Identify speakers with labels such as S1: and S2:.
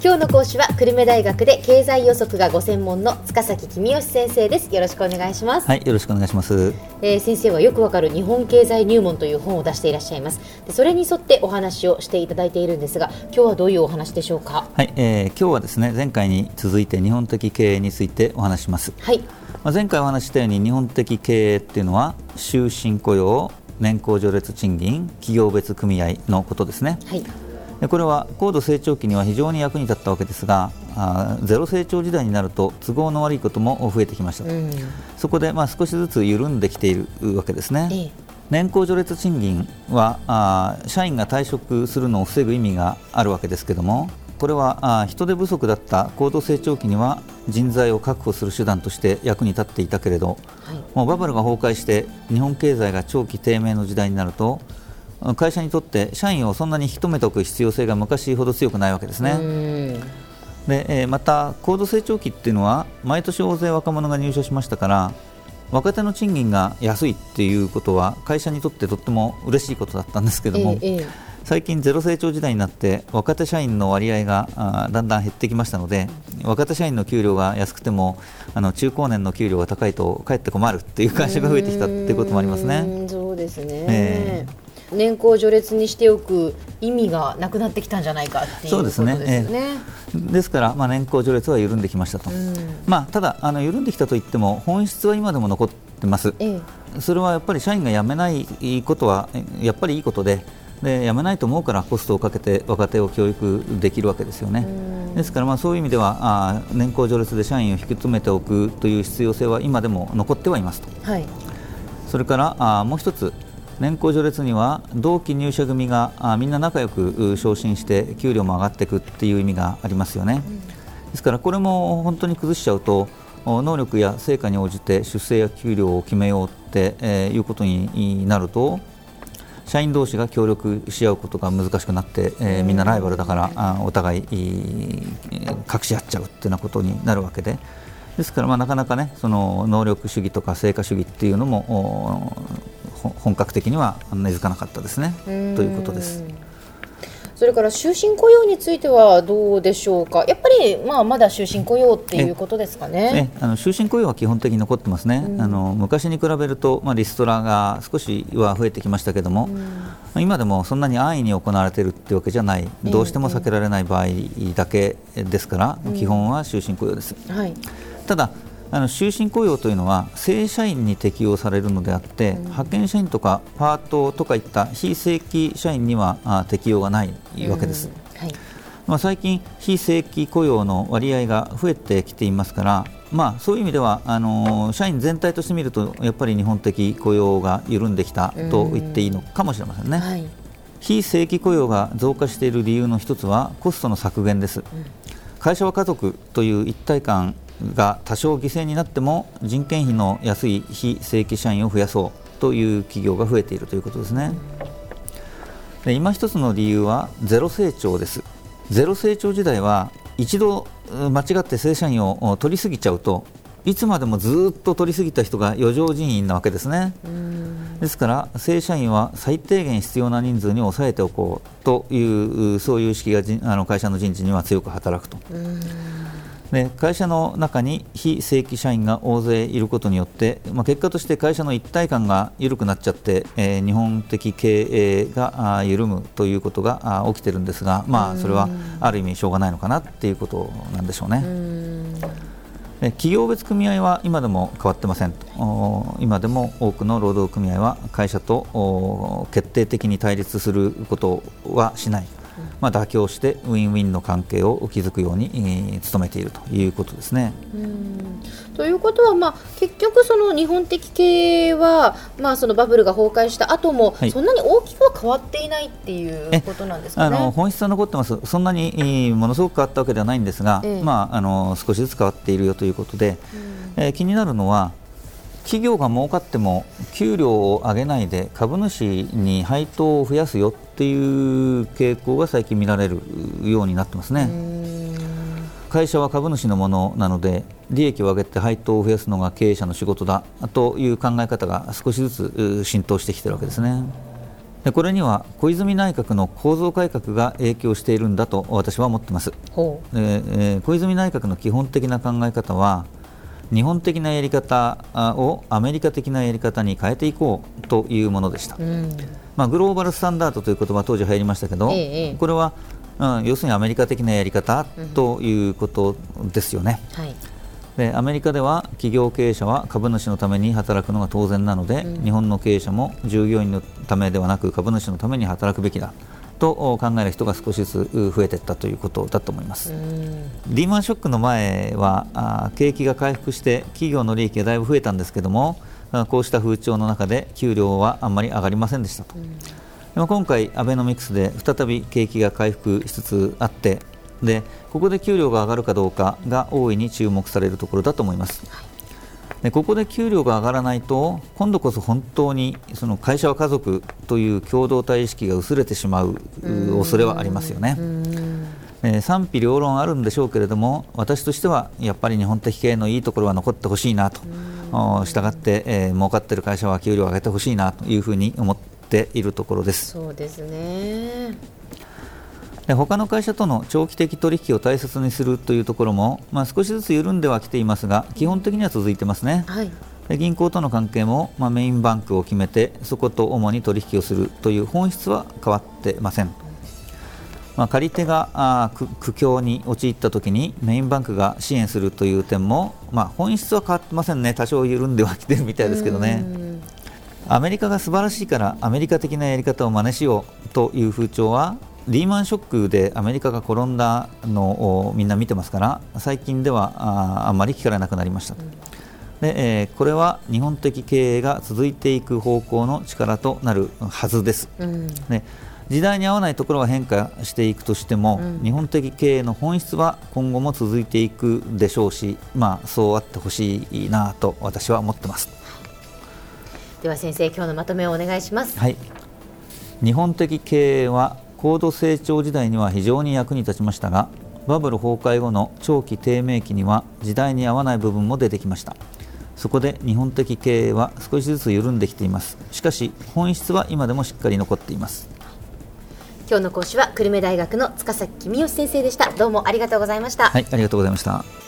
S1: 今日の講師は久留米大学で経済予測がご専門の塚崎君吉先生です。よろしくお願いします。
S2: はいよろしくお願いします、
S1: えー、先生はよくわかる日本経済入門という本を出していらっしゃいます。でそれに沿ってお話をしていただいているんですが今日はどういうお話でしょうか？
S2: はい、えー、今日はですね前回に続いて日本的経営についてお話します。
S1: はい。
S2: まあ前回お話したように日本的経営っていうのは終身雇用年功序列賃金企業別組合のことですね。
S1: はい
S2: でこれは高度成長期には非常に役に立ったわけですがあゼロ成長時代になると都合の悪いことも増えてきました、うん、そこでまあ少しずつ緩んできているわけですね。ええ。年功序列賃金はあ社員が退職するのを防ぐ意味があるわけですけれどもこれはあ人手不足だった高度成長期には人材を確保する手段として役に立っていたけれど、はい、もうバブルが崩壊して日本経済が長期低迷の時代になると会社にとって社員をそんなに引き止めておく必要性が昔ほど強くないわけですね。でえー、また、高度成長期っていうのは毎年大勢若者が入社しましたから若手の賃金が安いっていうことは会社にとってとっても嬉しいことだったんですけども、ええ、最近、ゼロ成長時代になって若手社員の割合があだんだん減ってきましたので若手社員の給料が安くてもあの中高年の給料が高いとかえって困るっていう会社が増えてきたっていうこともありますね。
S1: そうですね、えー年功序列にしておく意味がなくなってきたんじゃないかっていうことですね。ですね、
S2: えー、ですから、まあ、年功序列は緩んできましたと、まあ、ただあの緩んできたといっても本質は今でも残ってます、えー、それはやっぱり社員が辞めないことはやっぱりいいことでで辞めないと思うからコストをかけて若手を教育できるわけですよね。ですからまあそういう意味ではあ年功序列で社員を引き止めておくという必要性は今でも残ってはいますと。
S1: はい、
S2: それからあもう一つ年功序列には同期入社組があみんな仲良く昇進して給料も上がっていくっていう意味がありますよね、うん、ですからこれも本当に崩しちゃうと能力や成果に応じて出世や給料を決めようって、えー、いうことになると社員同士が協力し合うことが難しくなって、えー、みんなライバルだからあお互い隠し合っちゃうっていうなことになるわけで。ですからまあなかなかねその能力主義とか成果主義っていうのも本格的には根付かなかったですね。ということです。
S1: それから終身雇用についてはどうでしょうか、やっぱりまあまだ終身雇用っていうことですかね。
S2: あの終身雇用は基本的に残ってますね、うん、あの昔に比べると、まあ、リストラが少しは増えてきましたけども、うん、今でもそんなに安易に行われているってわけじゃない、どうしても避けられない場合だけですから、基本は終身雇用です。
S1: はい、
S2: ただあの終身雇用というのは正社員に適用されるのであって、うん、派遣社員とかパートとかいった非正規社員にはあ適用がないわけです。
S1: うんはい、
S2: まあ、最近、非正規雇用の割合が増えてきていますから、まあ、そういう意味ではあの社員全体として見るとやっぱり日本的雇用が緩んできたと言っていいのかもしれませんね。
S1: はい、
S2: 非正規雇用が増加している理由の一つはコストの削減です。会社は家族という一体感が多少犠牲になっても人件費の安い非正規社員を増やそうという企業が増えているということですね。で今一つの理由はゼロ成長です。ゼロ成長時代は一度間違って正社員を取りすぎちゃうといつまでもずっと取りすぎた人が余剰人員なわけですね。ですから正社員は最低限必要な人数に抑えておこうというそういう意識があの会社の人事には強く働くと。で会社の中に非正規社員が大勢いることによって、まあ、結果として会社の一体感が緩くなっちゃって、えー、日本的経営が緩むということが起きてるんですが、まあ、それはある意味しょうがないのかなっていうことなんでしょうね。企業別組合は今でも変わってませんと。今でも多くの労働組合は会社と決定的に対立することはしないまあ、妥協してウィンウィンの関係を築くように、えー、努めているということですね。
S1: ということは、まあ、結局、その日本的経営は、まあ、そのバブルが崩壊した後も、はい、そんなに大きくは変わっていないっていうことなんですか、ね、あの
S2: 本質は残ってます、そんなにものすごく変わったわけではないんですが、ええ、まあ、あの少しずつ変わっているよということで、えー、気になるのは、企業が儲かっても給料を上げないで株主に配当を増やすよっていう傾向が最近見られるようになってますね。会社は株主のものなので利益を上げて配当を増やすのが経営者の仕事だという考え方が少しずつ浸透してきているわけですね。でこれには小泉内閣の構造改革が影響しているんだと私は思ってます。でえー、小泉内閣の基本的な考え方は日本的なやり方をアメリカ的なやり方に変えていこうというものでした、うん、まあ、グローバルスタンダードという言葉は当時入りましたけど、ええ、これは、うん、要するにアメリカ的なやり方ということですよね。うんはい。でアメリカでは企業経営者は株主のために働くのが当然なので、うん、日本の経営者も従業員のためではなく株主のために働くべきだと考える人が少しずつ増えていったということだと思います。リーマンショックの前はあ景気が回復して企業の利益がだいぶ増えたんですけどもこうした風潮の中で給料はあんまり上がりませんでしたと。でも今回、アベノミクスで再び景気が回復しつつあってでここで給料が上がるかどうかが大いに注目されるところだと思います。でここで給料が上がらないと今度こそ本当にその会社は家族という共同体意識が薄れてしまう恐れはありますよね。え賛否両論あるんでしょうけれども私としてはやっぱり日本的経営のいいところは残ってほしいなと。したがって、えー、儲かっている会社は給料を上げてほしいなというふうに思っているところです。
S1: そうですね
S2: で他の会社との長期的取引を大切にするというところも、まあ、少しずつ緩んではきていますが基本的には続いてますね。はい。で銀行との関係も、まあ、メインバンクを決めてそこと主に取引をするという本質は変わってません、まあ、借り手があ苦境に陥ったときにメインバンクが支援するという点も、まあ、本質は変わってませんね。多少緩んではきてるみたいですけどね。アメリカが素晴らしいからアメリカ的なやり方を真似しようという風潮はリーマンショックでアメリカが転んだのをみんな見てますから最近ではああんまり聞かれなくなりましたと。でえー、これは日本的経営が続いていく方向の力となるはずです。うん、で時代に合わないところは変化していくとしても、うん、日本的経営の本質は今後も続いていくでしょうし、まあ、そうあってほしいなと私は思ってます。
S1: では先生今日のまとめをお願いします、
S2: はい、日本的経営は高度成長時代には非常に役に立ちましたがバブル崩壊後の長期低迷期には時代に合わない部分も出てきました。そこで日本的経営は少しずつ緩んできています。しかし本質は今でもしっかり残っています。
S1: 今日の講師は久留米大学の塚崎君吉先生でした。どうもありがとうございました。
S2: はいありがとうございました